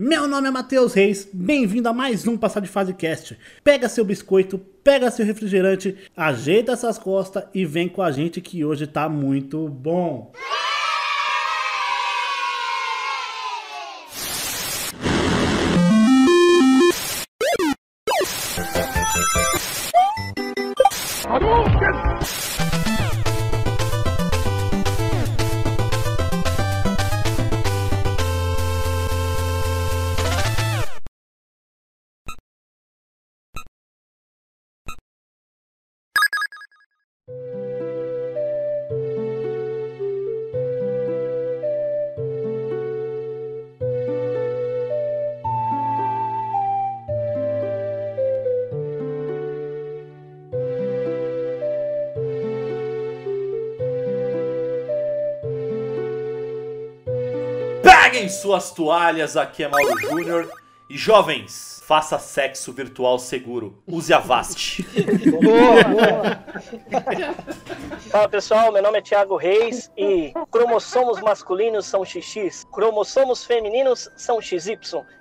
Meu nome é Matheus Reis, bem-vindo a mais um Passar de Fase Cast. Pega seu biscoito, pega seu refrigerante, ajeita essas costas e vem com a gente que hoje tá muito bom. Suas toalhas, aqui é Mauro Júnior. E jovens, faça sexo virtual seguro. Use a Vast. Boa, boa. Fala pessoal, meu nome é Thiago Reis e cromossomos masculinos são XX, cromossomos femininos são XY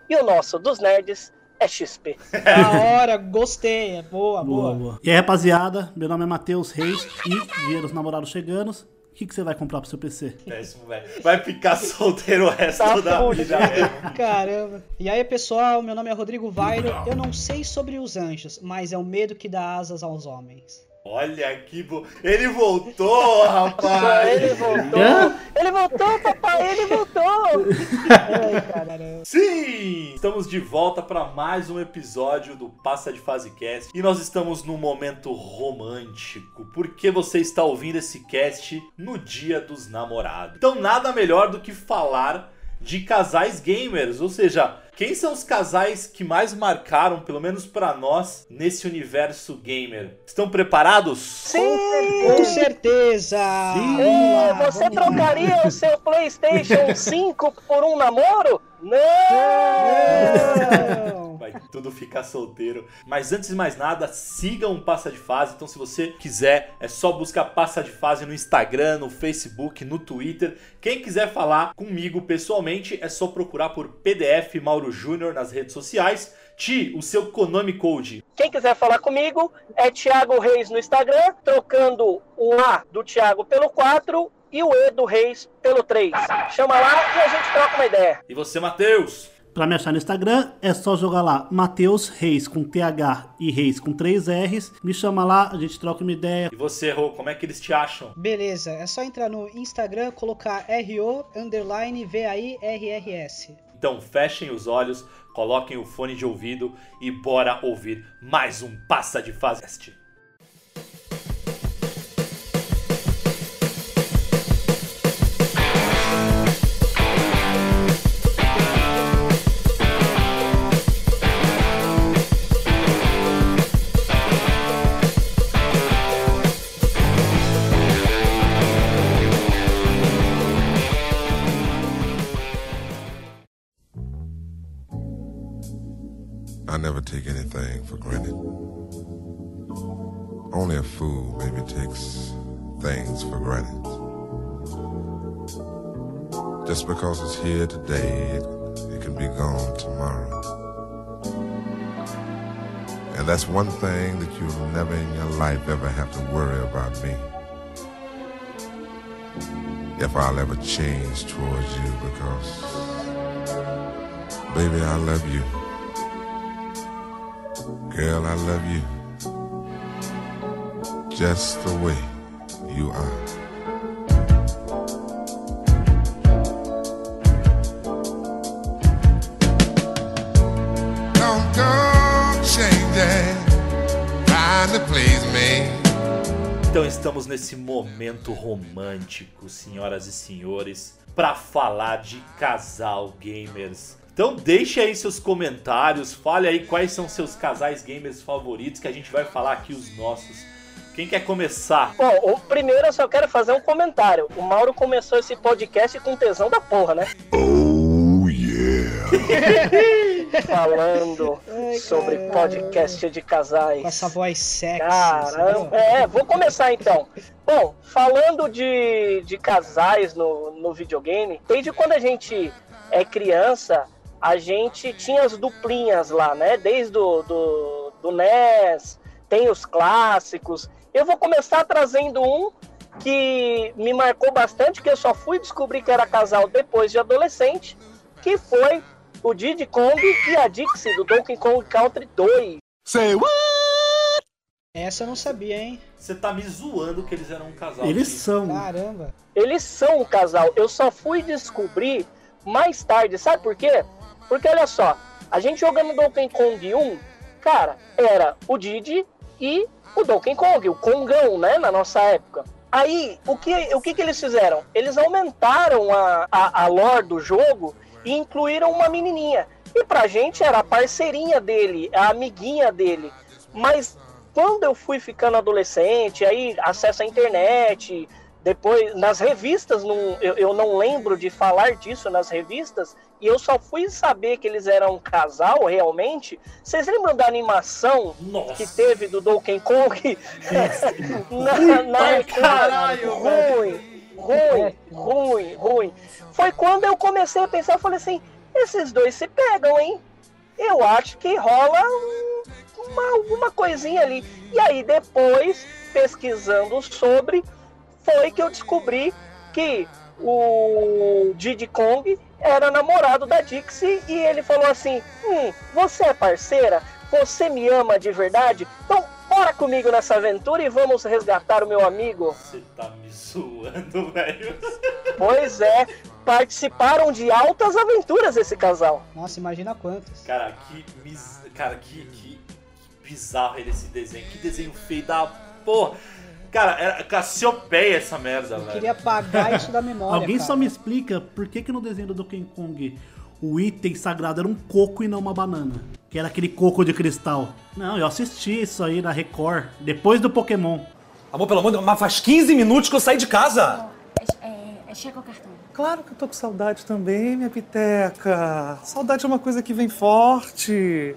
e o nosso dos nerds é XP. Da hora, gostei. É boa, boa. Boa, boa. E aí, rapaziada, meu nome é Matheus Reis e Dia dos Namorados chegando. O que, que você vai comprar pro seu PC? Péssimo, velho. Vai ficar solteiro o resto Tá da fudido. vida. velho. Caramba. E aí, pessoal, meu nome é Rodrigo Vairo. Eu não sei sobre os anjos, mas é o medo que dá asas aos homens. Olha que bo... Ele voltou, rapaz. Ele voltou, Hã? ele voltou, papai, ele voltou. Ai. Sim! Estamos de volta para mais um episódio do Passa de Fase Cast e nós estamos num momento romântico, porque você está ouvindo esse cast no Dia dos Namorados. Então, nada melhor do que falar de casais gamers, ou seja, quem são os casais que mais marcaram, pelo menos para nós, nesse universo gamer? Estão preparados? Sim! Com certeza. Sim. É, você trocaria o seu PlayStation 5 por um namoro? Não! Vai tudo ficar solteiro. Mas antes de mais nada, sigam Passa de Fase. Então, se você quiser, é só buscar Passa de Fase no Instagram, no Facebook, no Twitter. Quem quiser falar comigo pessoalmente, é só procurar por PDF Mauro Júnior nas redes sociais. Ti, o seu Konami Code. Quem quiser falar comigo é Thiago Reis no Instagram, trocando o A do Thiago pelo 4 e o E do Reis pelo 3. Chama lá e a gente troca uma ideia. E você, Matheus? Pra me achar no Instagram, é só jogar lá Matheus Reis com TH e Reis com 3 R's. Me chama lá, a gente troca uma ideia. E você, Rô, como é que eles te acham? Beleza, é só entrar no Instagram, colocar RO underline VAIRRS. Então, fechem os olhos, coloquem o fone de ouvido e bora ouvir mais um Passa de Fase. Because it's here today, it, it can be gone tomorrow. And that's one thing that you'll never in your life ever have to worry about me. If I'll ever change towards you because, baby, I love you. Girl, I love you just the way you are. Estamos nesse momento romântico, senhoras e senhores, para falar de casal gamers. Então deixe aí seus comentários, fale aí quais são seus casais gamers favoritos, que a gente vai falar aqui os nossos. Quem quer começar? Bom, o primeiro eu só quero fazer um comentário. O Mauro começou esse podcast com tesão da porra, né? Oh, yeah. Falando Ai, sobre podcast de casais. Com essa voz sexy. Caramba, é, vou começar então. Bom, falando de, de casais no, no videogame, desde quando a gente é criança, a gente tinha as duplinhas lá, né? Desde o do, do NES, tem os clássicos. Eu vou começar trazendo um que me marcou bastante, que eu só fui descobrir que era casal depois de adolescente, que foi o Diddy Kong e a Dixie do Donkey Kong Country 2. Say what? Essa eu não sabia, hein? Você tá me zoando que eles eram um casal. Eles Ti. são. Caramba. Eles são um casal. Eu só fui descobrir mais tarde. Sabe por quê? Porque olha só, a gente jogando Donkey Kong 1, cara, era o Didi e o Donkey Kong, o Kongão, né, na nossa época. Aí, o que, o que, que eles fizeram? Eles aumentaram a, a, a lore do jogo e incluíram uma menininha. E pra gente era a parceirinha dele, a amiguinha dele. Mas quando eu fui ficando adolescente, aí acesso à internet, depois nas revistas, não, eu, eu não lembro de falar disso nas revistas, e eu só fui saber que eles eram um casal realmente. Vocês lembram da animação Nossa. que teve do Donkey Kong? na, na, pra caralho, ruim, ruim, ruim, ruim. Foi quando eu comecei a pensar, eu falei assim, esses dois se pegam, hein? Eu acho que rola um- uma, alguma coisinha ali. E aí depois, pesquisando sobre, foi que eu descobri que o Diddy Kong era namorado da Dixie e ele falou assim: Hum, você é parceira? Você me ama de verdade? Então bora comigo nessa aventura e vamos resgatar o meu amigo. Você tá me zoando, velho. Pois é, participaram de altas aventuras esse casal. Nossa, imagina quantas. Cara, que mis... Cara, que, que, que bizarro ele esse desenho. Que desenho feio da porra. Cara, era Cassiopeia essa merda, Eu velho. queria apagar isso da memória. Alguém cara. só me explica por que, que no desenho do Donkey Kong o item sagrado era um coco e não uma banana? Que era aquele coco de cristal. Não, eu assisti isso aí na Record, depois do Pokémon. Amor, pelo amor de Deus, mas faz 15 minutos que eu saí de casa. É, é, chega o cartão. Claro que eu tô com saudade também, minha piteca. Saudade é uma coisa que vem forte.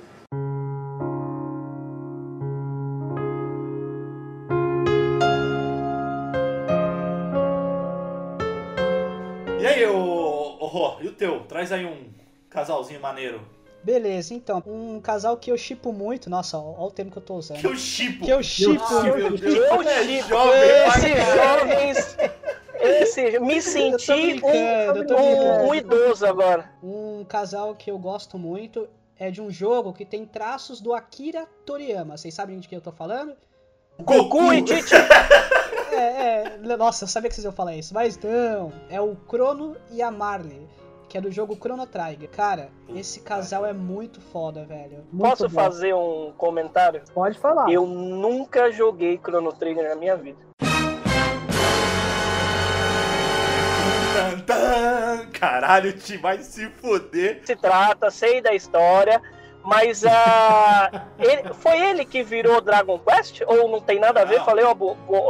E o teu? Traz aí um casalzinho maneiro. Beleza, então, um casal que eu chipo muito. Nossa, olha o termo que eu tô usando. Que eu chipo. Que eu chipo. Deus, Eu chipo jovem, esses jovens. Esse, me senti brincando, eu tô um, um, um idoso agora. Um casal que eu gosto muito é de um jogo que tem traços do Akira Toriyama. Vocês sabem de quem eu tô falando? Goku e Titi. É, é. Nossa, eu sabia que vocês iam falar isso. Mas não. É o Crono e a Marley. Que é do jogo Chrono Trigger. Cara, esse casal é muito foda, velho. Muito Posso bom. fazer um comentário? Pode falar. Eu nunca joguei Chrono Trigger na minha vida. Caralho, te vai se foder. Se trata, sei da história, mas ah, ele- foi ele que virou Dragon Quest? Ou não tem nada a ver? Não. Falei uma,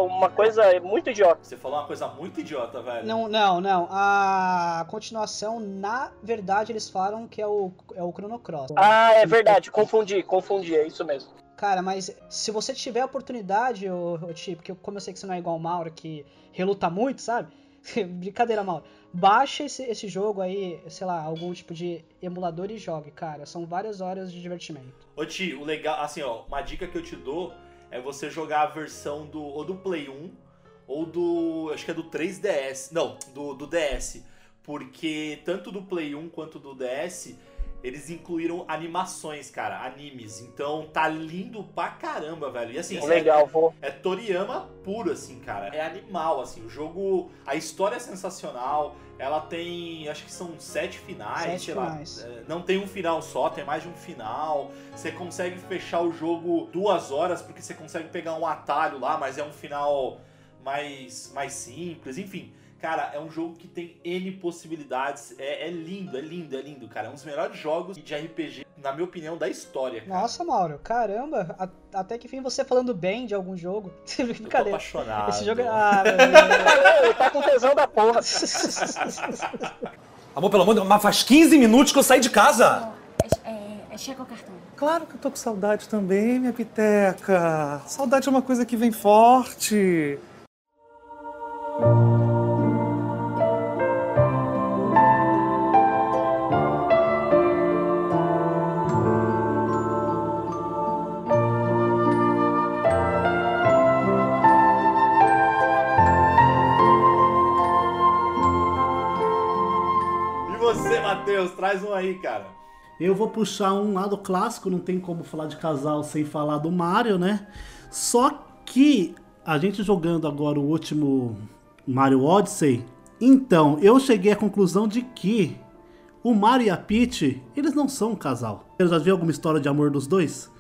uma coisa muito idiota. Você falou uma coisa muito idiota, velho. Não, não, não. A continuação, na verdade, eles falam que é o, é o Chrono Cross. Ah, é verdade, confundi, confundi, é isso mesmo. Cara, mas se você tiver a oportunidade, ô, ô Tipo, que eu- como eu sei que você não é igual o Mauro, que reluta muito, sabe? Brincadeira, Mauro. Baixa esse, esse jogo aí, sei lá, algum tipo de emulador e jogue, cara. São várias horas de divertimento. Ô Ti, o legal, assim, ó, uma dica que eu te dou é você jogar a versão do ou do Play 1 ou do, acho que é do 3DS, não, do, do DS, porque tanto do Play 1 quanto do DS eles incluíram animações, cara, animes. Então tá lindo pra caramba, velho. E assim, Legal, vou. é Toriyama puro, assim, cara. É animal, assim. O jogo. A história é sensacional. Ela tem. Acho que são sete finais, Sete sei finais. lá. É, Não tem um final só, tem mais de um final. Você consegue fechar o jogo duas horas, porque você consegue pegar um atalho lá, mas é um final mais, mais simples. Enfim. Cara, é um jogo que tem N possibilidades. É, é lindo, é lindo, é lindo, cara. É um dos melhores jogos de RPG, na minha opinião, da história. Cara. Nossa, Mauro, caramba, a- até que fim você falando bem de algum jogo. Eu tô Brincadeira. apaixonado. Esse jogo é. Ah, meu tá com tesão da porra. Amor, pelo amor de Deus, mas faz 15 minutos que eu saí de casa. É, é, chega o cartão. Claro que eu tô com saudade também, minha piteca. Saudade é uma coisa que vem forte. Eu vou puxar um lado clássico, não tem como falar de casal sem falar do Mario, né? Só que a gente jogando agora o último Mario Odyssey, então eu cheguei à conclusão de que o Mario e a Peach, eles não são um casal. Eu já vi alguma história de amor dos dois?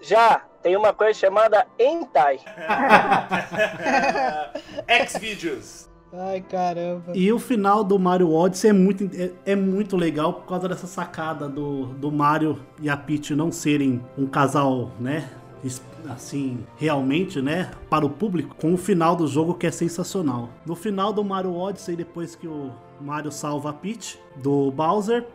Já tem uma coisa chamada Entai. Xvideos. Ai, caramba. E o final do Mario Odyssey é muito, é, é muito legal por causa dessa sacada do, do Mario e a Peach não serem um casal, né? Assim, realmente, né? Para o público, com o final do jogo que é sensacional. No final do Mario Odyssey, depois que o Mario salva a Peach do Bowser,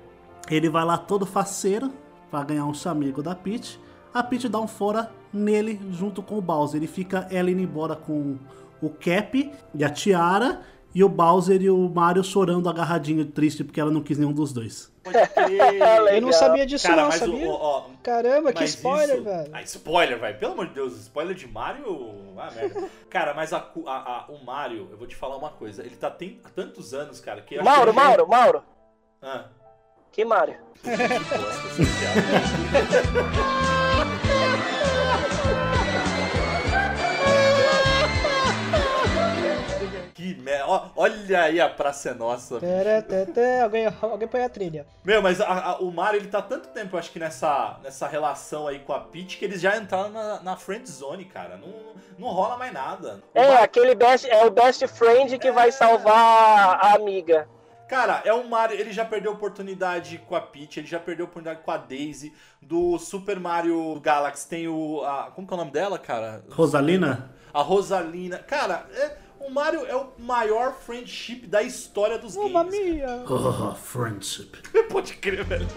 ele vai lá todo faceiro para ganhar um chamego da Peach. A Peach dá um fora nele junto com o Bowser. Ele fica ela indo embora com o Cap e a Tiara. E o Bowser e o Mario chorando agarradinho, triste, porque ela não quis nenhum dos dois. Eu não sabia disso Cara, não, mas o, sabia? ó, Caramba, que spoiler, isso- velho. Ah, spoiler, velho. Pelo amor de Deus, spoiler de Mario. Ah, merda. Cara, mas a a- a- o Mario, eu vou te falar uma coisa. Ele tá tem, há tantos anos, cara, que Mauro, que ele- Mauro, Mauro. Ah, Que Mario? que bosta, merda. Olha aí a Praça é Nossa. Tere, te, te, Alguém, alguém põe a trilha. Meu, mas a- a- o Mario, ele tá há tanto tempo, eu acho que nessa, nessa relação aí com a Peach, que eles já entraram na, na friend zone, cara. Não, não rola mais nada. O É, Mario- aquele best, é o best friend que vai salvar a amiga. Cara, é o Mario, ele já perdeu oportunidade com a Peach, ele já perdeu oportunidade com a Daisy. Do Super Mario Galaxy tem o. A, como que é o nome dela, cara? Rosalina? A Rosalina. Cara, é- o Mario é o maior friendship da história dos games. mia. Oh, friendship. Pode crer, velho.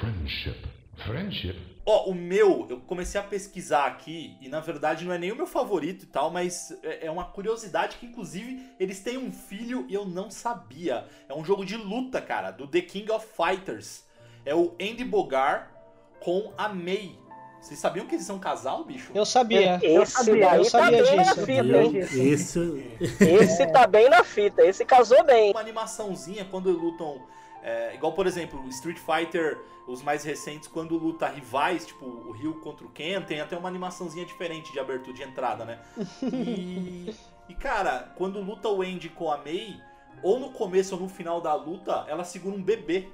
Friendship. Friendship? Ó, o meu, eu comecei a pesquisar aqui, e na verdade não é nem o meu favorito e tal, mas é é uma curiosidade que, inclusive, eles têm um filho e eu não sabia. É um jogo de luta, cara, do The King of Fighters. É o Andy Bogart com a May. Vocês sabiam que eles são um casal, bicho? Eu sabia. Esse daí eu tá sabia bem na disso. fita, Eu- hein? esse. Esse tá bem na fita, esse casou bem. Uma animaçãozinha quando lutam. é, igual, por exemplo, o Street Fighter, os mais recentes, quando luta rivais, tipo o Ryu contra o Ken, tem até uma animaçãozinha diferente de abertura de entrada, né? E, e, cara, quando luta o Andy com a Mei, ou no começo ou no final da luta, ela segura um bebê.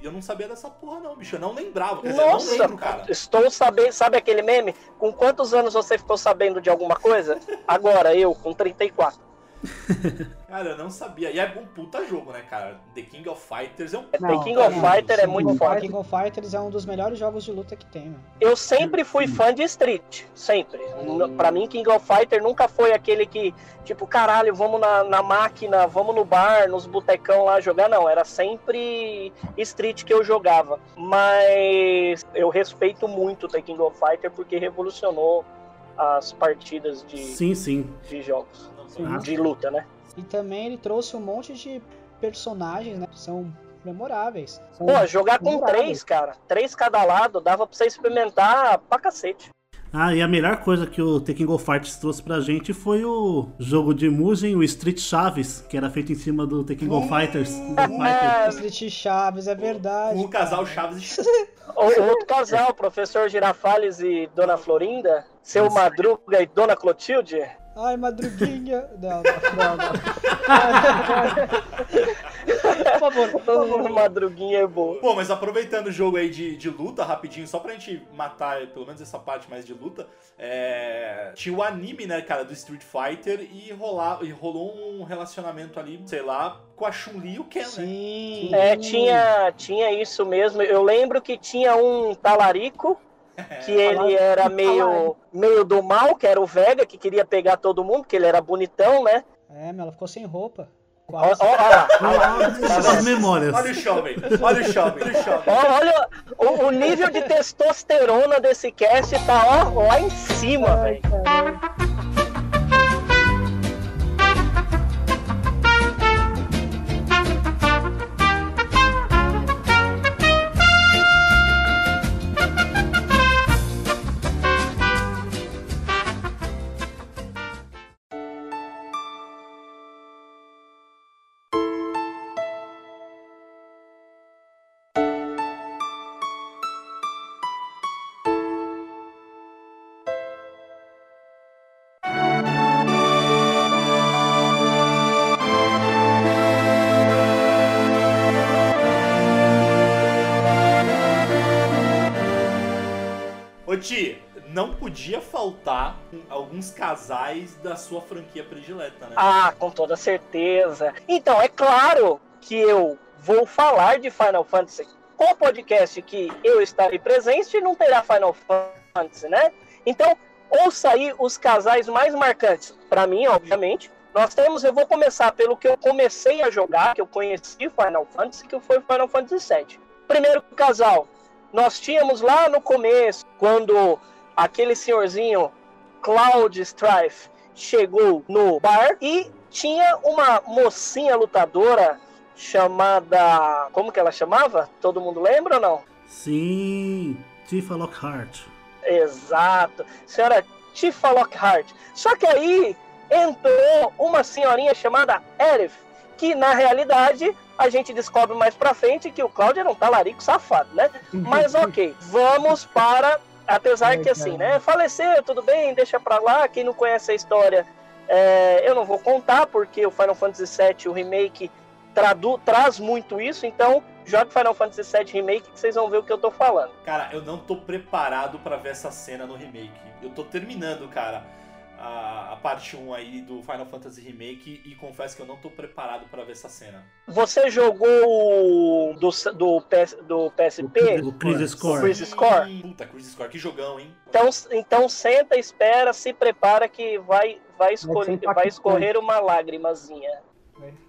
E eu não sabia dessa porra, não, bicho. Eu não lembrava. Dizer, eu não Nossa, lembro, cara. estou sabendo, sabe aquele meme? Com quantos anos você ficou sabendo de alguma coisa? Agora, eu, com 34. Cara, eu não sabia. E é um puta jogo, né, cara? The King of Fighters é um The King of Fighter é muito forte. King of Fighters é um dos melhores jogos de luta que tem, mano. Eu sempre fui fã de Street, sempre. N- Pra mim, King of Fighter nunca foi aquele que, tipo, caralho, vamos na, na máquina, vamos no bar, nos botecão lá jogar. Não, era sempre Street que eu jogava. Mas eu respeito muito The King of Fighter porque revolucionou as partidas de, Sim, sim. de jogos. De luta, né? E também ele trouxe um monte de personagens, né? Que são memoráveis. São Pô, jogar com três, cara. Três cada lado, dava pra você experimentar pra cacete. Ah, e a melhor coisa que o The King of Fighters trouxe pra gente foi o jogo de Mugen, o Street Chaves, que era feito em cima do The King of Fighters. Fighter. Street Chaves, é verdade. o casal. Chaves e O o outro casal, professor Girafales e Dona Florinda, seu Madruga e Dona Clotilde. Ai, madruguinha. Não, não, não. não. por favor, por favor. Madruguinha é boa. Pô, mas aproveitando o jogo aí de, de luta, rapidinho, só pra gente matar pelo menos essa parte mais de luta, é, tinha o anime, né, cara, do Street Fighter e, rolar, e rolou um relacionamento ali, sei lá, com a Chun-Li e o Ken, né? Sim. É, tinha, tinha isso mesmo. Eu lembro que tinha um talarico, que ele era meio, meio do mal, que era o Vega, que queria pegar todo mundo, porque ele era bonitão, né? É, mas ela ficou sem roupa. Quase. lá, ó lá. As memórias. Olha o shopping, olha o shopping, olha o olha o, o nível de testosterona desse cast tá ó, lá em cima, velho. Alguns casais da sua franquia predileta, né? Ah, com toda certeza. Então, é claro que eu vou falar de Final Fantasy. Com o podcast que eu estarei presente, não terá Final Fantasy, né? Então, ouça aí os casais mais marcantes. Para mim, obviamente, nós temos, eu vou começar pelo que eu comecei a jogar, que eu conheci Final Fantasy, que foi Final Fantasy VII. Primeiro casal, nós tínhamos lá no começo, quando aquele senhorzinho Cloud Strife chegou no bar e tinha uma mocinha lutadora chamada. Como que ela chamava? Todo mundo lembra ou não? Sim, Tifa Lockhart. Exato, senhora Tifa Lockhart. Só que aí entrou uma senhorinha chamada Erif, que na realidade a gente descobre mais pra frente que o Cláudio era um talarico safado, né? Mas ok, vamos para. Apesar que assim, né? Faleceu, tudo bem, deixa pra lá. Quem não conhece a história, é, eu não vou contar, porque o Final Fantasy VII, o remake, tradu traz muito isso. Então, jogue Final Fantasy VII Remake que vocês vão ver o que eu tô falando. Cara, eu não tô preparado pra ver essa cena no remake. Eu tô terminando, cara, a, a parte 1 aí do Final Fantasy Remake e confesso que eu não tô preparado pra ver essa cena. Você jogou do, do, PS, do PSP? O Crisis Core. Crisis Core? Puta, Crisis Core, que jogão, hein? Então, então senta, espera, se prepara que vai, vai, escorrer, vai escorrer uma lágrimazinha.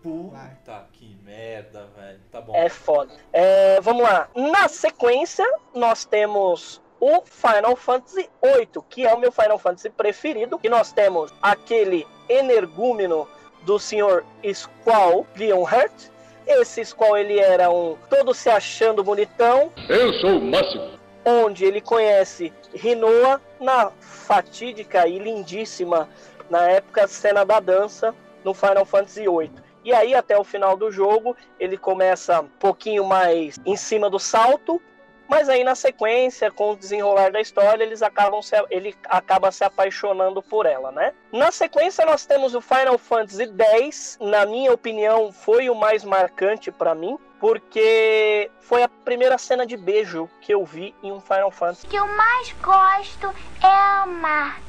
Puta que merda, velho. Tá bom. É foda. É, vamos lá. Na sequência, nós temos o Final Fantasy VIII, que é o meu Final Fantasy preferido. E nós temos aquele energúmeno do Sr. Squall Leonhardt. Esse Squall, ele era um todo se achando bonitão. Eu sou o máximo. onde ele conhece Rinoa na fatídica e lindíssima, na época, cena da dança no Final Fantasy VIII. E aí, até o final do jogo, ele começa um pouquinho mais em cima do salto, mas aí na sequência, com o desenrolar da história, eles acabam se, ele acaba se apaixonando por ela, né? Na sequência, nós temos o Final Fantasy X, na minha opinião, foi o mais marcante pra mim, porque foi a primeira cena de beijo que eu vi em um Final Fantasy. O que eu mais gosto é amar.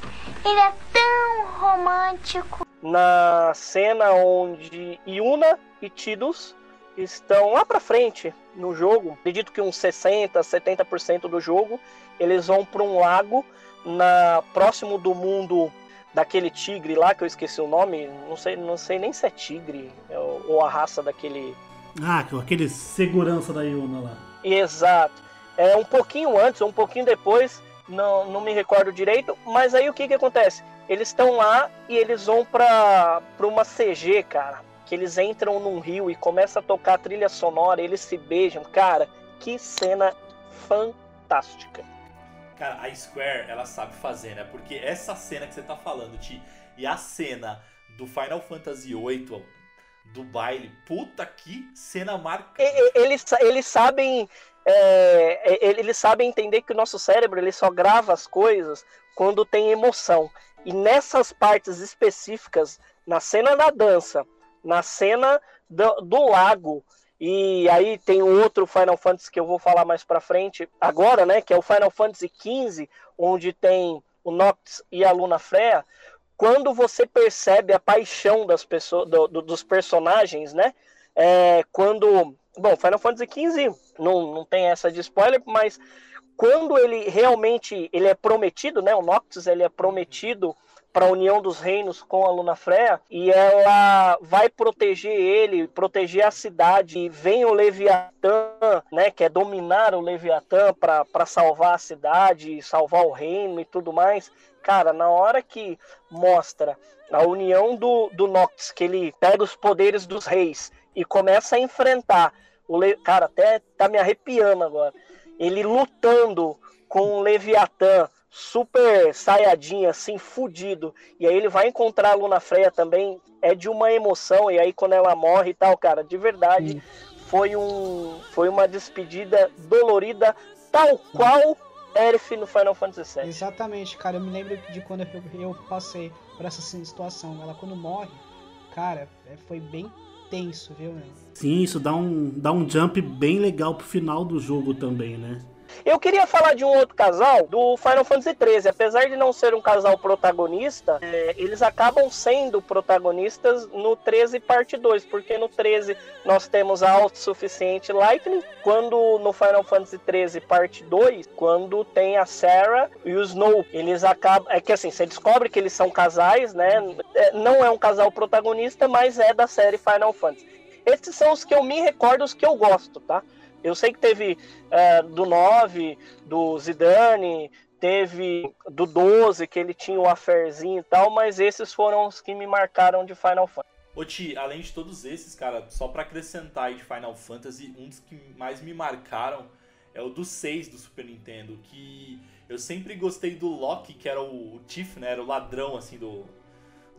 Ele é tão romântico. na cena onde Yuna e Tidus estão lá pra frente no jogo. Acredito que uns 60, 70% do jogo, eles vão para um lago na próximo do mundo daquele tigre lá que eu esqueci o nome, não sei, não sei nem se é tigre ou ou a raça daquele Ah, aquele segurança da Yuna lá. Exato. É um pouquinho antes, ou um pouquinho depois, não, não me recordo direito, mas aí o que que acontece? Eles estão lá e eles vão pra, pra uma CG, cara. Que eles entram num rio e começa a tocar a trilha sonora, eles se beijam. Cara, que cena fantástica. Cara, a Square, ela sabe fazer, né? Porque essa cena que você tá falando, Ti, e a cena do Final Fantasy VIII, do baile, puta que cena marcante. E- Eles, eles sabem. é, eles sabem entender que o nosso cérebro ele só grava as coisas quando tem emoção. E nessas partes específicas, na cena da dança, na cena do, do lago, e aí tem outro Final Fantasy que eu vou falar mais pra frente agora, né? Que é o Final Fantasy XV, onde tem o Noctis e a Luna Freya. Quando você percebe a paixão das pessoas, do- do- dos personagens, né? É, quando. Bom, Final Fantasy XV não, não tem essa de spoiler, mas quando ele realmente ele é prometido, né? O Noctis ele é prometido para a união dos reinos com a Luna Freya e ela vai proteger ele, proteger a cidade. E vem o Leviatã, né? Que é dominar o Leviatã para salvar a cidade, salvar o reino e tudo mais. Cara, na hora que mostra a união do, do Noctis, que ele pega os poderes dos reis e começa a enfrentar o Le... cara, até tá me arrepiando agora. Ele lutando com o Leviatã, super saiadinho, assim, fudido. E aí ele vai encontrar a Luna Freya também. É de uma emoção. E aí quando ela morre e tal, cara, de verdade, foi, um, foi uma despedida dolorida, tal qual Erif no Final Fantasy VII. Exatamente, cara. Eu me lembro de quando eu, eu passei por essa situação. Ela quando morre, cara, é, foi bem tenso, viu, meu? Sim, isso dá um, dá um jump bem legal pro final do jogo também, né? Eu queria falar de um outro casal do Final Fantasy XIII. Apesar de não ser um casal protagonista, é, eles acabam sendo protagonistas no 13 parte 2, porque no 13 nós temos a autossuficiente Lightning, quando no Final Fantasy 13 parte 2, quando tem a Sarah e o Snow, eles acabam, é que assim, você descobre que eles são casais, né? É, não é um casal protagonista, mas é da série Final Fantasy. Esses são os que eu me recordo, os que eu gosto, tá? Eu sei que teve é, do 9, do Zidane, teve do 12, que ele tinha o affairzinho e tal, mas esses foram os que me marcaram de Final Fantasy. Ô Ti, além de todos esses, cara, só para acrescentar aí de Final Fantasy, um dos que mais me marcaram é o do 6 do Super Nintendo, que eu sempre gostei do Loki, que era o, o Tiff, né, era o ladrão, assim, do,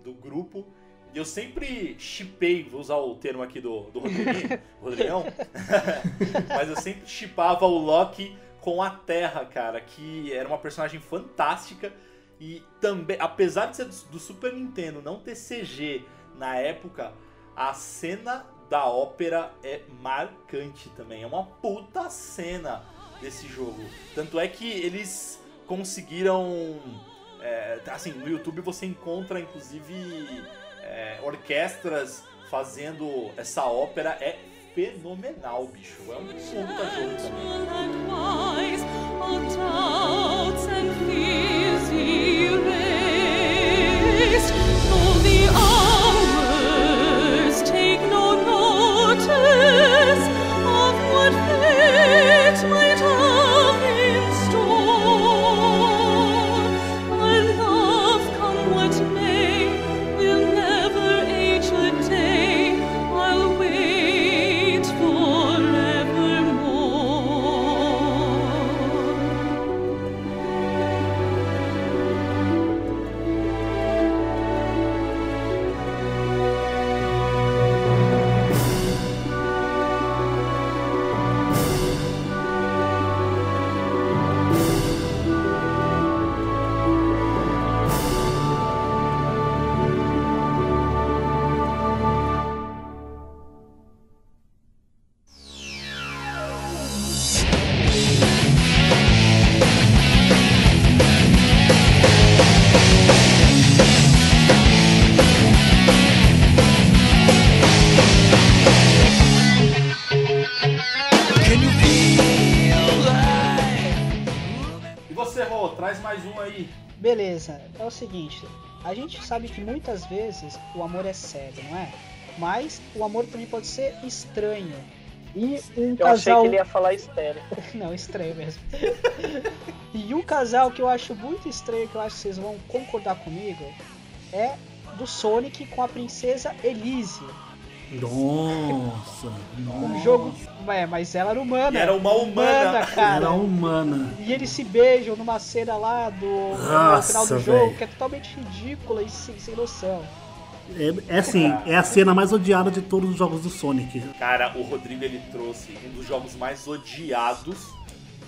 do grupo, e eu sempre chipei, vou usar o termo aqui do, do Rodrigão, mas eu sempre chipava o Loki com a Terra, cara, que era uma personagem fantástica e também, apesar de ser do, do Super Nintendo, não ter CG na época, a cena da ópera é marcante também. É uma puta cena desse jogo. Tanto é que eles conseguiram. É, assim, no YouTube você encontra inclusive é, orquestras fazendo essa ópera. É fenomenal, bicho. É um puta jogo também. Seguinte, a gente sabe que muitas vezes o amor é cego, não é? Mas o amor também pode ser estranho. E um eu casal. achei que ele ia falar estéreo. não, estranho mesmo. e um casal que eu acho muito estranho, que eu acho que vocês vão concordar comigo, é do Sonic com a princesa Elise. Nossa, nossa. Um jogo. É, mas ela era humana. E era uma humana. humana cara. Era humana. E eles se beijam numa cena lá do. Nossa, no final do véio. jogo, que é totalmente ridícula e sem, sem noção. É, é assim, é a cena mais odiada de todos os jogos do Sonic. Cara, o Rodrigo ele trouxe um dos jogos mais odiados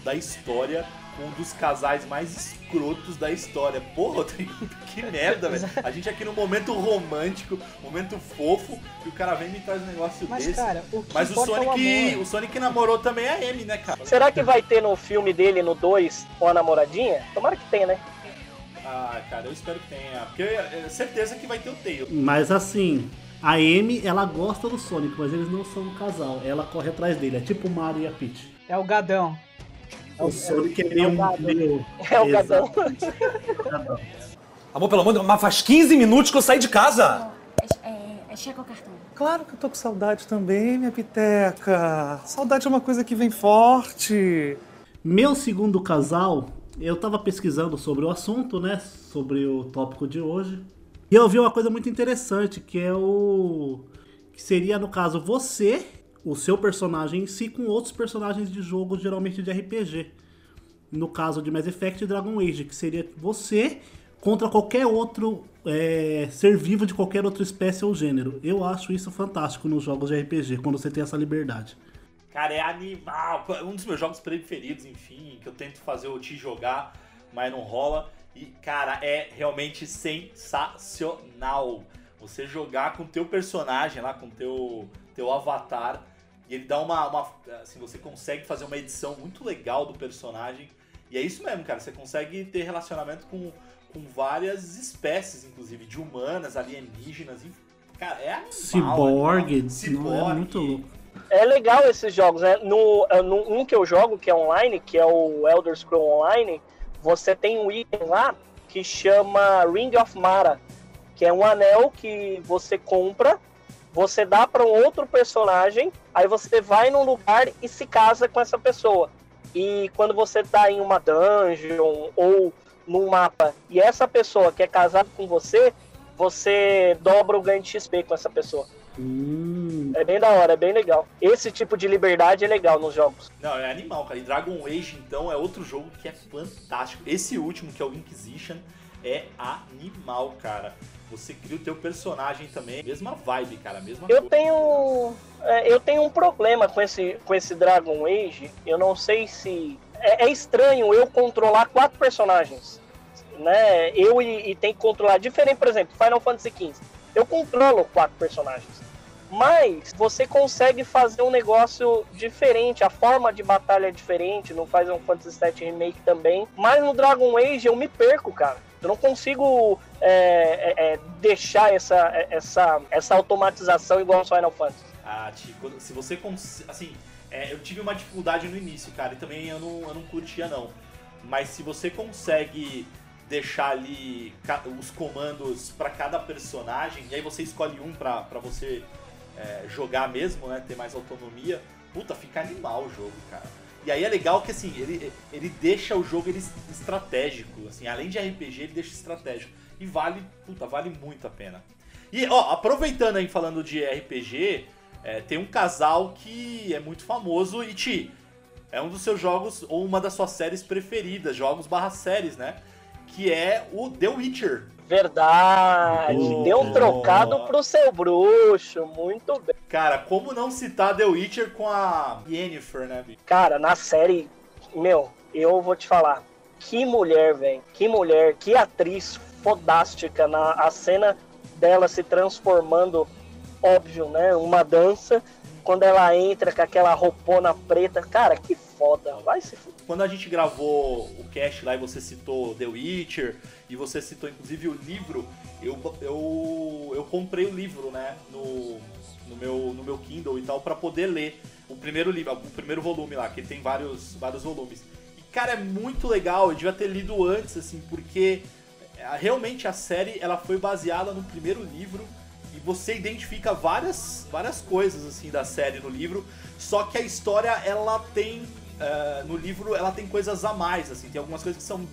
da história um dos casais mais escrotos da história. Porra, que merda, velho. A gente aqui no momento romântico, momento fofo, e o cara vem e me traz um negócio Mas, desse. Cara, o Mas o Sonic, é o, o, Sonic namorou também a Amy, né, cara? Será que vai ter no filme dele, no 2, com a namoradinha? Tomara que tenha, né? Ah, cara, eu espero que tenha. Porque é certeza que vai ter o Tail. Mas assim, a Amy, ela gosta do Sonic, mas eles não são um casal. Ela corre atrás dele. É tipo o Mario e a Peach. É o gadão. O Sonic é meio. meio... É o gadão. Amor, pelo amor de Deus, mas faz 15 minutos que eu saí de casa. É, é, é checa o cartão. Claro que eu tô com saudade também, minha piteca. Saudade é uma coisa que vem forte. Meu segundo casal, eu tava pesquisando sobre o assunto, né? Sobre o tópico de hoje. E eu vi uma coisa muito interessante, que é o. Que seria, no caso, você o seu personagem em si com outros personagens de jogo, geralmente de RPG. No caso de Mass Effect e Dragon Age, que seria você contra qualquer outro é, ser vivo de qualquer outra espécie ou gênero. Eu acho isso fantástico nos jogos de RPG, quando você tem essa liberdade. Cara, é animal. Um dos meus jogos preferidos, enfim, que eu tento fazer o te jogar, mas não rola. E, cara, é realmente sensacional. Você jogar com teu personagem lá, com teu, teu avatar E ele dá uma, uma. Assim, você consegue fazer uma edição muito legal do personagem. E é isso mesmo, cara. Você consegue ter relacionamento com, com várias espécies, inclusive, de humanas, alienígenas. e, Cara, é animal. Animal. não, é Cyborg. muito louco. É legal esses jogos, né? No, é, no um que eu jogo, que é online, que é o Elder Scrolls Online, você tem um item lá que chama Ring of Mara, que é um anel que você compra, você dá para um outro personagem, aí você vai num lugar e se casa com essa pessoa. E quando você tá em uma dungeon ou num mapa e essa pessoa que é casada com você, você dobra o ganho de XP com essa pessoa. Hum, É bem da hora, é bem legal. Esse tipo de liberdade é legal nos jogos. Não, é animal, cara. E Dragon Age, então, é outro jogo que é fantástico. Esse último, que é o Inquisition, é animal, cara. Você cria o teu personagem também. Mesma vibe, cara. Mesma Eu coisa. tenho. é, eu tenho um problema com esse, com esse Dragon Age. Eu não sei se. É, é estranho eu controlar quatro personagens. Né? Eu e, e tem que controlar. Diferente, por exemplo, Final Fantasy XV. Eu controlo quatro personagens. Mas você consegue fazer um negócio diferente, a forma de batalha é diferente, no Final Fantasy VII Remake também. Mas no Dragon Age eu me perco, cara. Eu não consigo é, é, é, deixar essa, essa, essa automatização igual ao Final Fantasy. Ah, Tico, se você assim, é, eu tive uma dificuldade no início, cara, e também eu não, eu não curtia não. Mas se você consegue deixar ali os comandos pra cada personagem, e aí você escolhe um pra você é, jogar mesmo, né, ter mais autonomia, puta, fica animal o jogo, cara. E aí é legal que assim, ele, ele deixa o jogo ele, estratégico, assim, além de RPG, ele deixa estratégico. E vale, puta, vale muito a pena. E, ó, aproveitando aí falando de RPG, é, tem um casal que é muito famoso e Ti, é um dos seus jogos ou uma das suas séries preferidas, jogos barra séries, né? Que é o The Witcher. Verdade, Oh. deu um trocado pro seu bruxo, muito bem. Cara, como não citar The Witcher com a Yennefer, né? Cara, na série, meu, eu vou te falar, que mulher, velho, que mulher, que atriz fodástica na a cena dela se transformando, óbvio, né, uma dança, quando ela entra com aquela roupona preta, cara, que foda, vai se fuder. Quando a gente gravou o cast lá e você citou The Witcher e você citou inclusive o livro, eu, eu, eu comprei o livro, né, no, no, meu, no meu Kindle e tal, pra poder ler o primeiro livro, o primeiro volume lá, que tem vários, vários volumes. E, cara, é muito legal, eu devia ter lido antes, assim, porque é, realmente a série ela foi baseada no primeiro livro e você identifica várias, várias coisas assim da série no livro, só que a história ela tem eh, no livro ela tem coisas a mais, assim, tem algumas coisas que são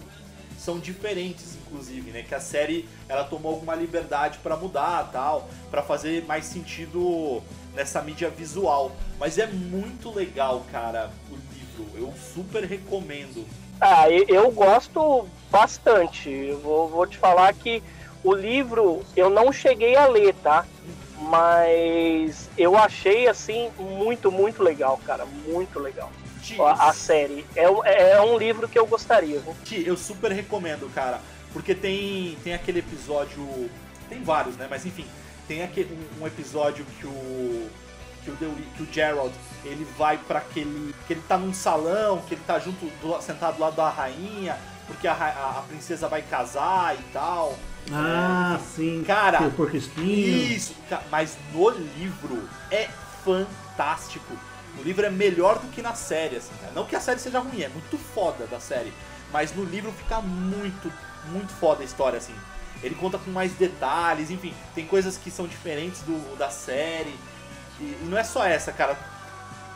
são diferentes, inclusive, né? Que a série ela tomou alguma liberdade pra mudar, tal, pra fazer mais sentido nessa mídia visual. Mas é muito legal, cara, o livro. Eu super recomendo. Ah, eu gosto bastante. Eu Vou, vou te falar que o livro eu não cheguei a ler, tá? Mas eu achei assim muito, muito legal, cara. Muito legal. A, a série. É, um- é um livro que eu gostaria. viu? Ti, eu super recomendo, cara. Porque tem, tem aquele episódio. Tem vários, né? Mas enfim, tem aquele, um, um episódio que o. Que o, The- que o Gerald ele vai pra aquele. que ele tá num salão, que ele tá junto, do- sentado do lado da rainha, porque a, a, a princesa vai casar e tal. Ah, sim. Cara, o porco espinho. Isso, mas no livro é fantástico. O livro é melhor do que na série, assim, cara. Não que a série seja ruim, é muito foda da série. Mas no livro fica muito, muito foda a história, assim. Ele conta com mais detalhes, enfim, tem coisas que são diferentes do da série. E, e não é só essa, cara.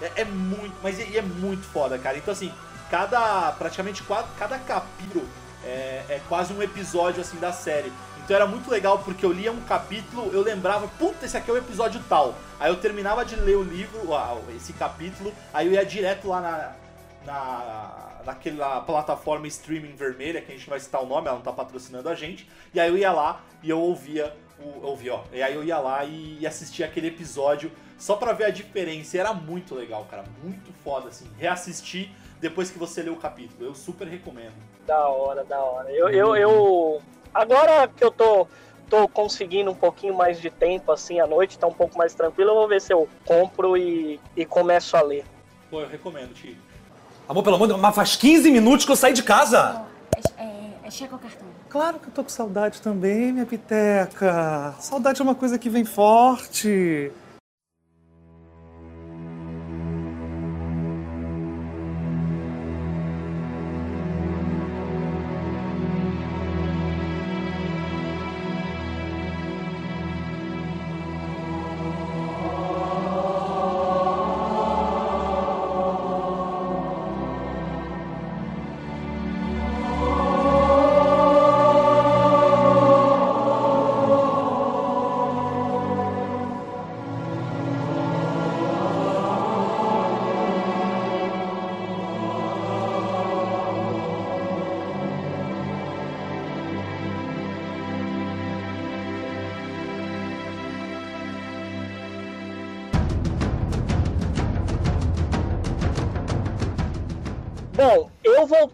É, é muito, mas e é muito foda, cara. Então assim, cada praticamente cada capítulo é, é quase um episódio assim da série. Então era muito legal porque eu lia um capítulo, eu lembrava, puta, esse aqui é o episódio tal. Aí eu terminava de ler o livro, esse capítulo, aí eu ia direto lá na na naquela plataforma streaming vermelha, que a gente não vai citar o nome, ela não tá patrocinando a gente. E aí eu ia lá e eu ouvia o eu ouvia, ó. E aí eu ia lá e, e assistia aquele episódio só pra ver a diferença. E era muito legal, cara, muito foda assim. Reassistir depois que você lê o capítulo. Eu super recomendo. Da hora, da hora. Eu, eu, eu- Agora que eu tô tô conseguindo um pouquinho mais de tempo, assim, à noite, tá um pouco mais tranquilo, eu vou ver se eu compro e, e começo a ler. Pô, eu recomendo, Tio. Amor, pelo amor de Deus, mas faz 15 minutos que eu saí de casa. É, é, é cheque ou cartão? Claro que eu tô com saudade também, minha piteca. Saudade é uma coisa que vem forte.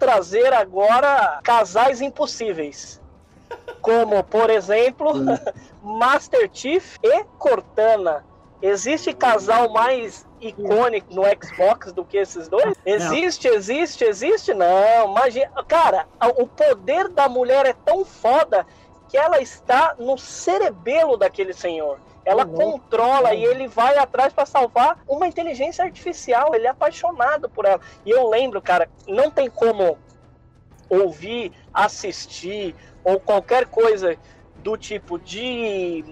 Trazer agora casais impossíveis. Como, por exemplo, Master Chief e Cortana. Existe casal mais icônico no Xbox do que esses dois? Existe, existe, existe? Não, imagina. Cara, o poder da mulher é tão foda que ela está no cerebelo daquele senhor. Ela controla e ele vai atrás para salvar uma inteligência artificial. Ele é apaixonado por ela. E eu lembro, cara, não tem como ouvir, assistir ou qualquer coisa do tipo de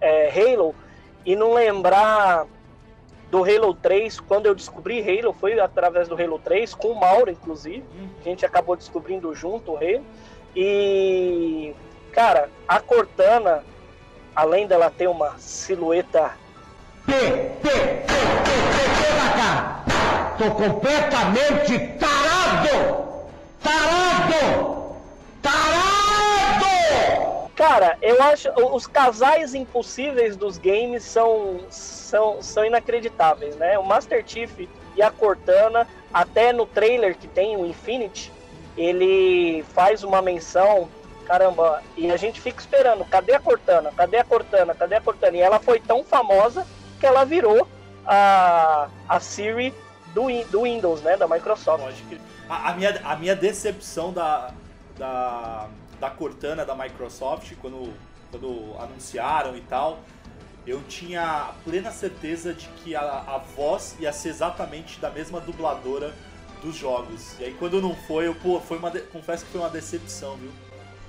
é, Halo e não lembrar do Halo 3. Quando eu descobri Halo, foi através do Halo 3, com o Mauro, inclusive. A gente acabou descobrindo junto o Halo. E, cara, a Cortana além dela ter uma silhueta. Tô completamente tarado! Tarado! Tarado! Cara, eu acho os casais impossíveis dos games são, são, são inacreditáveis, né? O Master Chief e a Cortana, até no trailer que tem o Infinity, ele faz uma menção caramba, e a gente fica esperando, cadê a Cortana? Cadê a Cortana? Cadê a Cortana? E ela foi tão famosa que ela virou a, a Siri do, do Windows, né? Da Microsoft. A, a, minha, a minha decepção da, da, da Cortana da Microsoft, quando, quando anunciaram e tal, eu tinha plena certeza de que a, a voz ia ser exatamente da mesma dubladora dos jogos. E aí quando não foi, eu, pô, foi uma, confesso que foi uma decepção, viu?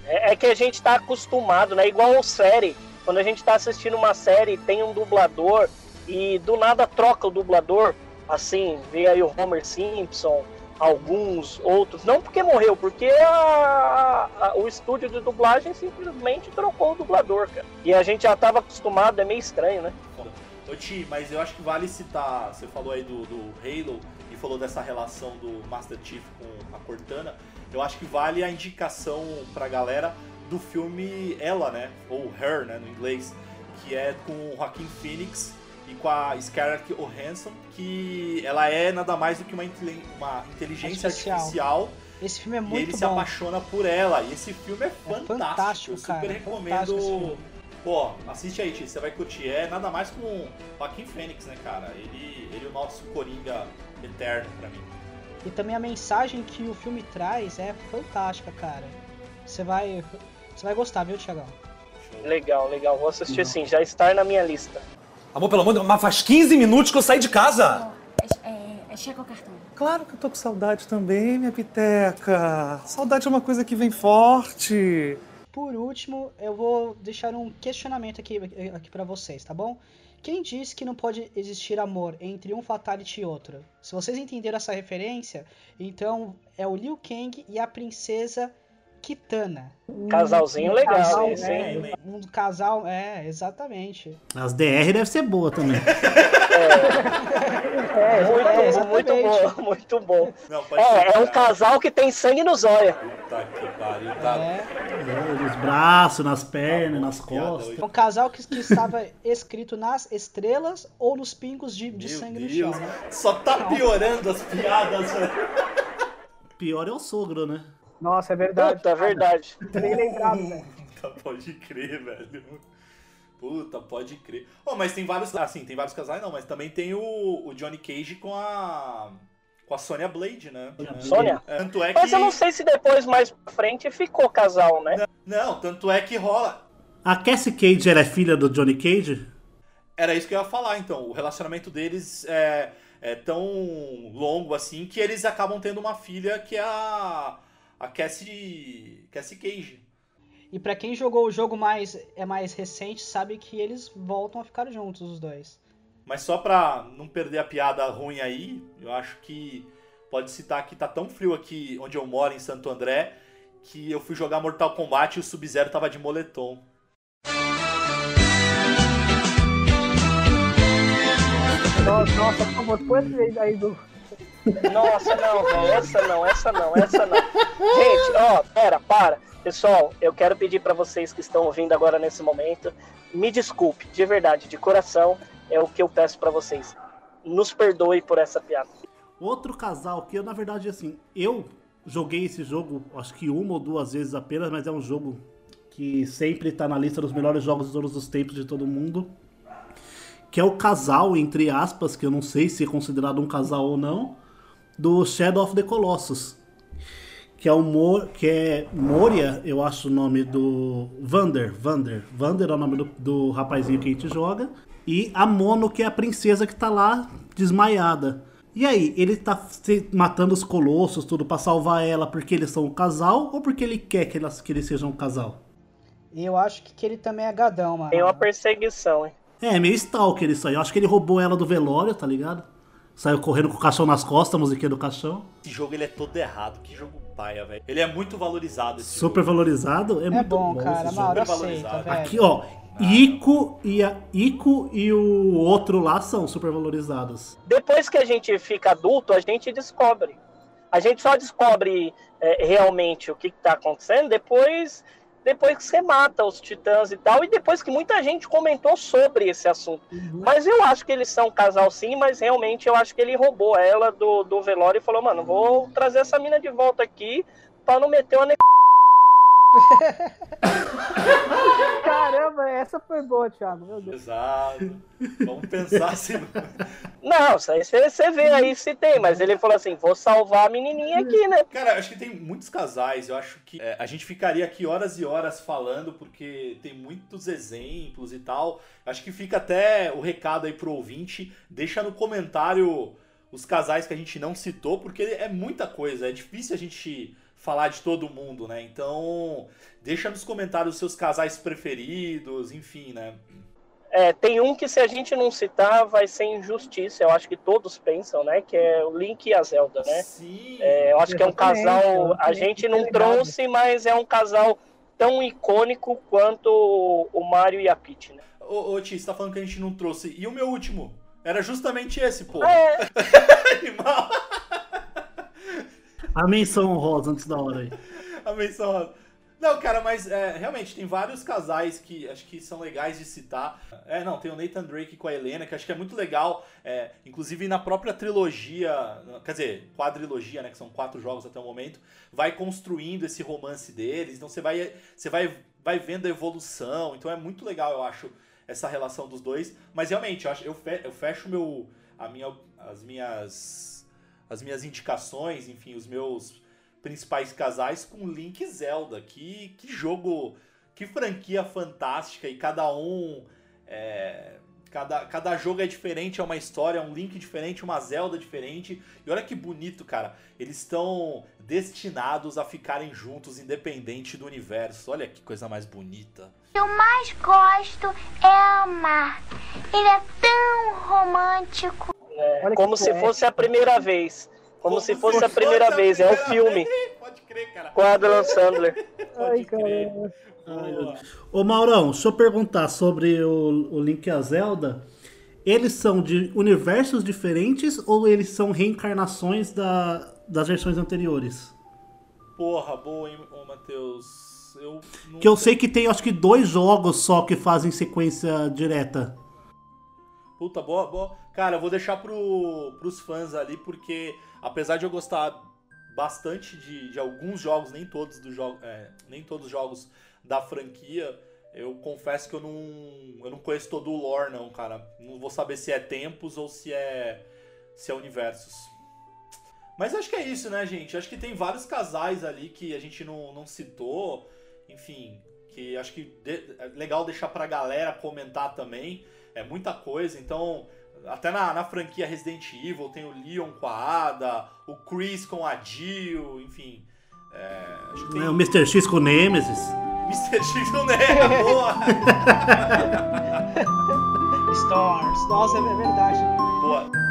É, é que a gente tá acostumado, né? Igual série. Quando a gente tá assistindo uma série tem um dublador e do nada troca o dublador, assim, vê aí o Homer Simpson, alguns outros. Não porque morreu, porque a, a, o estúdio de dublagem simplesmente trocou o dublador, cara. E a gente já tava acostumado, é meio estranho, né? Ô Ti, mas eu acho que vale citar, você falou aí do, do Halo e falou dessa relação do Master Chief com a Cortana eu acho que vale a indicação pra galera do filme Ela, né? Ou Her, né, no inglês, que é com o Joaquin Phoenix e com a Scarlett Johansson, que ela é nada mais do que uma, uma inteligência artificial. artificial. Esse filme é muito bom. E ele bom. se apaixona por ela. E esse filme é fantástico. É fantástico, Eu super cara, recomendo. Pô, assiste aí, Tio, você vai curtir. É nada mais com o Joaquim Fênix, né, cara? Ele, ele é o nosso Coringa eterno pra mim. E também a mensagem que o filme traz é fantástica, cara. Você vai. Você vai gostar, viu, Tiagão? Legal, legal. Vou assistir sim, já está na minha lista. Amor, pelo amor de Deus, mas faz 15 minutos que eu saí de casa. É, é, é ou cartão? Claro que eu tô com saudade também, minha piteca. Saudade é uma coisa que vem forte. Por último, eu vou deixar um questionamento aqui, aqui para vocês, tá bom? Quem disse que não pode existir amor entre um Fatality e outro? Se vocês entenderam essa referência, então é o Liu Kang e a princesa Kitana. Casalzinho legal, casal, sim, é, sim. Um casal, é, exatamente. As DR deve ser boa também. É, muito, É, muito exatamente. bom, muito bom. Não, É, é um casal que tem sangue no zóio. Puta que pariu, tá? É, É, nos braços, nas pernas, nas piada costas. é um casal que, que estava escrito nas estrelas ou nos pingos de, de sangue Deus, no chão, né? só tá piorando as piadas, velho. Pior é o sogro, né? Nossa, é verdade. Puta, é verdade. Nem lembrado, velho. Puta, pode crer, velho. Puta, pode crer. Oh, mas tem vários. Assim, tem vários casais, não, mas também tem o, o Johnny Cage com a. Com a Sonya Blade, né? Sônia? É, Tanto é que. Mas eu não sei se depois, mais pra frente, ficou casal, né? Não, tanto é que rola. A Cassie Cage ela é filha do Johnny Cage? Era isso que eu ia falar, então. O relacionamento deles é, é tão longo assim que eles acabam tendo uma filha que é a. A Cassie. Cassie Cage. E pra quem jogou o jogo mais é mais recente, sabe que eles voltam a ficar juntos, os dois. Mas só pra não perder a piada ruim aí, eu acho que pode citar que tá tão frio aqui onde eu moro, em Santo André, que eu fui jogar Mortal Kombat e o Sub-Zero tava de moletom. Nossa, nossa, por favor, põe esse aí do. Nossa, não, velho. Essa não, essa não, essa não. Gente, ó, pera, para. Pessoal, eu quero pedir pra vocês que estão ouvindo agora nesse momento, me desculpe, de verdade, de coração, é o que eu peço pra vocês. Nos perdoe por essa piada. Outro casal que eu, na verdade, assim, eu joguei esse jogo, acho que uma ou duas vezes apenas, mas é um jogo que sempre tá na lista dos melhores jogos de todos os tempos de todo mundo. Que é o casal, entre aspas, que eu não sei se é considerado um casal ou não, do Shadow of the Colossus. Que é o Mor que é Moria, eu acho o nome do Vander, Vander, Vander é o nome do, do rapazinho que a gente joga, e a Mono, que é a princesa que tá lá desmaiada. E aí, ele tá se- matando os colossos, tudo pra salvar ela porque eles são um casal ou porque ele quer que, elas, que eles sejam um casal? Eu acho que, que ele também é gadão, mano. Tem uma perseguição, hein? É, meio stalker isso aí. Eu acho que ele roubou ela do velório, tá ligado? Saiu correndo com o caixão nas costas, a musiquinha do caixão. Esse jogo ele é todo errado, que jogo paia, velho. Ele é muito valorizado esse Super valorizado. É, É muito bom, cara, esse Mauro, jogo. aceita, velho. Aqui, ó. Ico e, a, Ico e o outro lá são super valorizados. Depois que a gente fica adulto, a gente descobre. A gente só descobre é, realmente o que está acontecendo depois, depois que você mata os titãs e tal, e depois que muita gente comentou sobre esse assunto. Mas eu acho que eles são um casal sim, mas realmente eu acho que ele roubou ela do, do velório e falou, mano, vou trazer essa mina de volta aqui pra não meter uma. Caramba, essa foi boa, Thiago. Meu Deus. Exato. Vamos pensar assim. Não, isso aí você você vê aí se tem, mas ele falou assim, vou salvar a menininha aqui, né? Cara, acho que tem muitos casais. Eu acho que é, a gente ficaria aqui horas e horas falando, porque tem muitos exemplos e tal. Acho que fica até o recado aí pro ouvinte. Deixa no comentário os casais que a gente não citou, porque é muita coisa. É difícil a gente falar de todo mundo, né? Então, deixa nos comentários os seus casais preferidos, enfim, né? É, tem um que se a gente não citar vai ser injustiça, eu acho que todos pensam, né? Que é o Link e a Zelda, né? Sim. É, eu acho que é um casal. eu A gente não ligado. trouxe, mas é um casal tão icônico quanto o Mario e a Peach, né? Ô, ô Ti, você tá falando que a gente não trouxe. E o meu último? Era justamente esse, pô. É, Animal. A menção honrosa antes da hora aí. A menção rosa. Não, cara, mas é, realmente tem vários casais que acho que são legais de citar. É, não, tem o Nathan Drake com a Helena, que acho que é muito legal. é, inclusive na própria trilogia, quer dizer, quadrilogia, né? Que são quatro jogos até o momento, vai construindo esse romance deles. Então você vai, você vai, vai vendo a evolução. Então é muito legal, eu acho, essa relação dos dois. Mas realmente, eu, acho, eu fecho meu, a minha, as minhas as minhas indicações, enfim, os meus principais casais com Link Zelda. Que, que jogo, que franquia fantástica e cada um. é, cada, cada jogo é diferente, é uma história, é um Link diferente, uma Zelda diferente. E olha que bonito, cara. Eles estão destinados a ficarem juntos, independente do universo. Olha que coisa mais bonita. O que eu mais gosto é amar. Ele é tão romântico. É, como se fosse a primeira vez. Como, Como se se fosse a primeira a vez. É o primeira filme vez. Pode crer, cara. com a Adam Sandler. Ai, crer. Ô Maurão, deixa eu perguntar sobre o, o Link e a Zelda. Eles são de universos diferentes ou eles são reencarnações da, das versões anteriores? Porra, boa, hein, ô Matheus. Eu Que eu sei que tem, acho que dois jogos só que fazem sequência direta. Puta, boa, boa. Cara, eu vou deixar pro, pros fãs ali, porque apesar de eu gostar bastante de, de alguns jogos, nem todos, do jogo, é, nem todos os jogos da franquia, eu confesso que eu não, eu não conheço todo o lore, não, cara. Não vou saber se é tempos ou se é, se é universos. Mas acho que é isso, né, gente? Acho que tem vários casais ali que a gente não, não citou. Enfim, que acho que de- é legal deixar pra galera comentar também. É muita coisa, então. Até na, na franquia Resident Evil tem o Leon com a Ada, o Chris com a Jill, enfim. É, acho que tem É, o Mr. X com o Nemesis. Mr. X não é, boa! Stars. Nossa, é verdade. boa.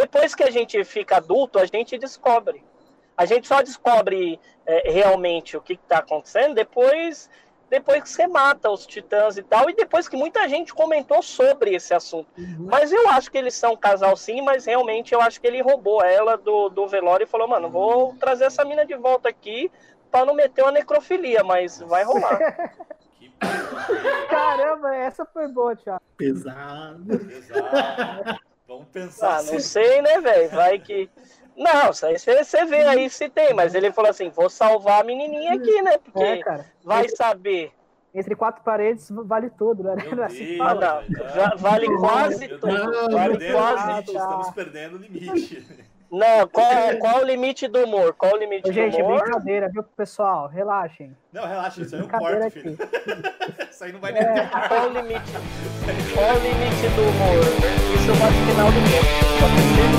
Depois que a gente fica adulto, a gente descobre. A gente só descobre é, realmente o que está acontecendo depois, depois que você mata os titãs e tal, e depois que muita gente comentou sobre esse assunto. Mas eu acho que eles são um casal sim, mas realmente eu acho que ele roubou ela do, do velório e falou, mano, vou trazer essa mina de volta aqui para não meter uma necrofilia, mas vai rolar. Caramba, essa foi boa, Thiago. Pesado. Exato. Vamos pensar Ah, não se- sei, né, velho? Vai que. Não, isso aí você vê aí se tem, mas ele falou assim: vou salvar a menininha aqui, né? Porque É, cara. vai saber. Entre quatro paredes vale tudo, né? Não é assim que Ah, não. Já vale quase Meu tudo. Deus, Vale quase limite, tudo. estamos perdendo o limite. Não, qual, qual o limite do humor? Qual o limite Ô, gente, do humor? brincadeira, viu, pessoal? Relaxem. Não, relaxa, isso aí é um Brincadeira corte, filho. Isso aí não vai nem É. ter. Qual o limite? Qual o limite do humor? Isso vai no final do mundo.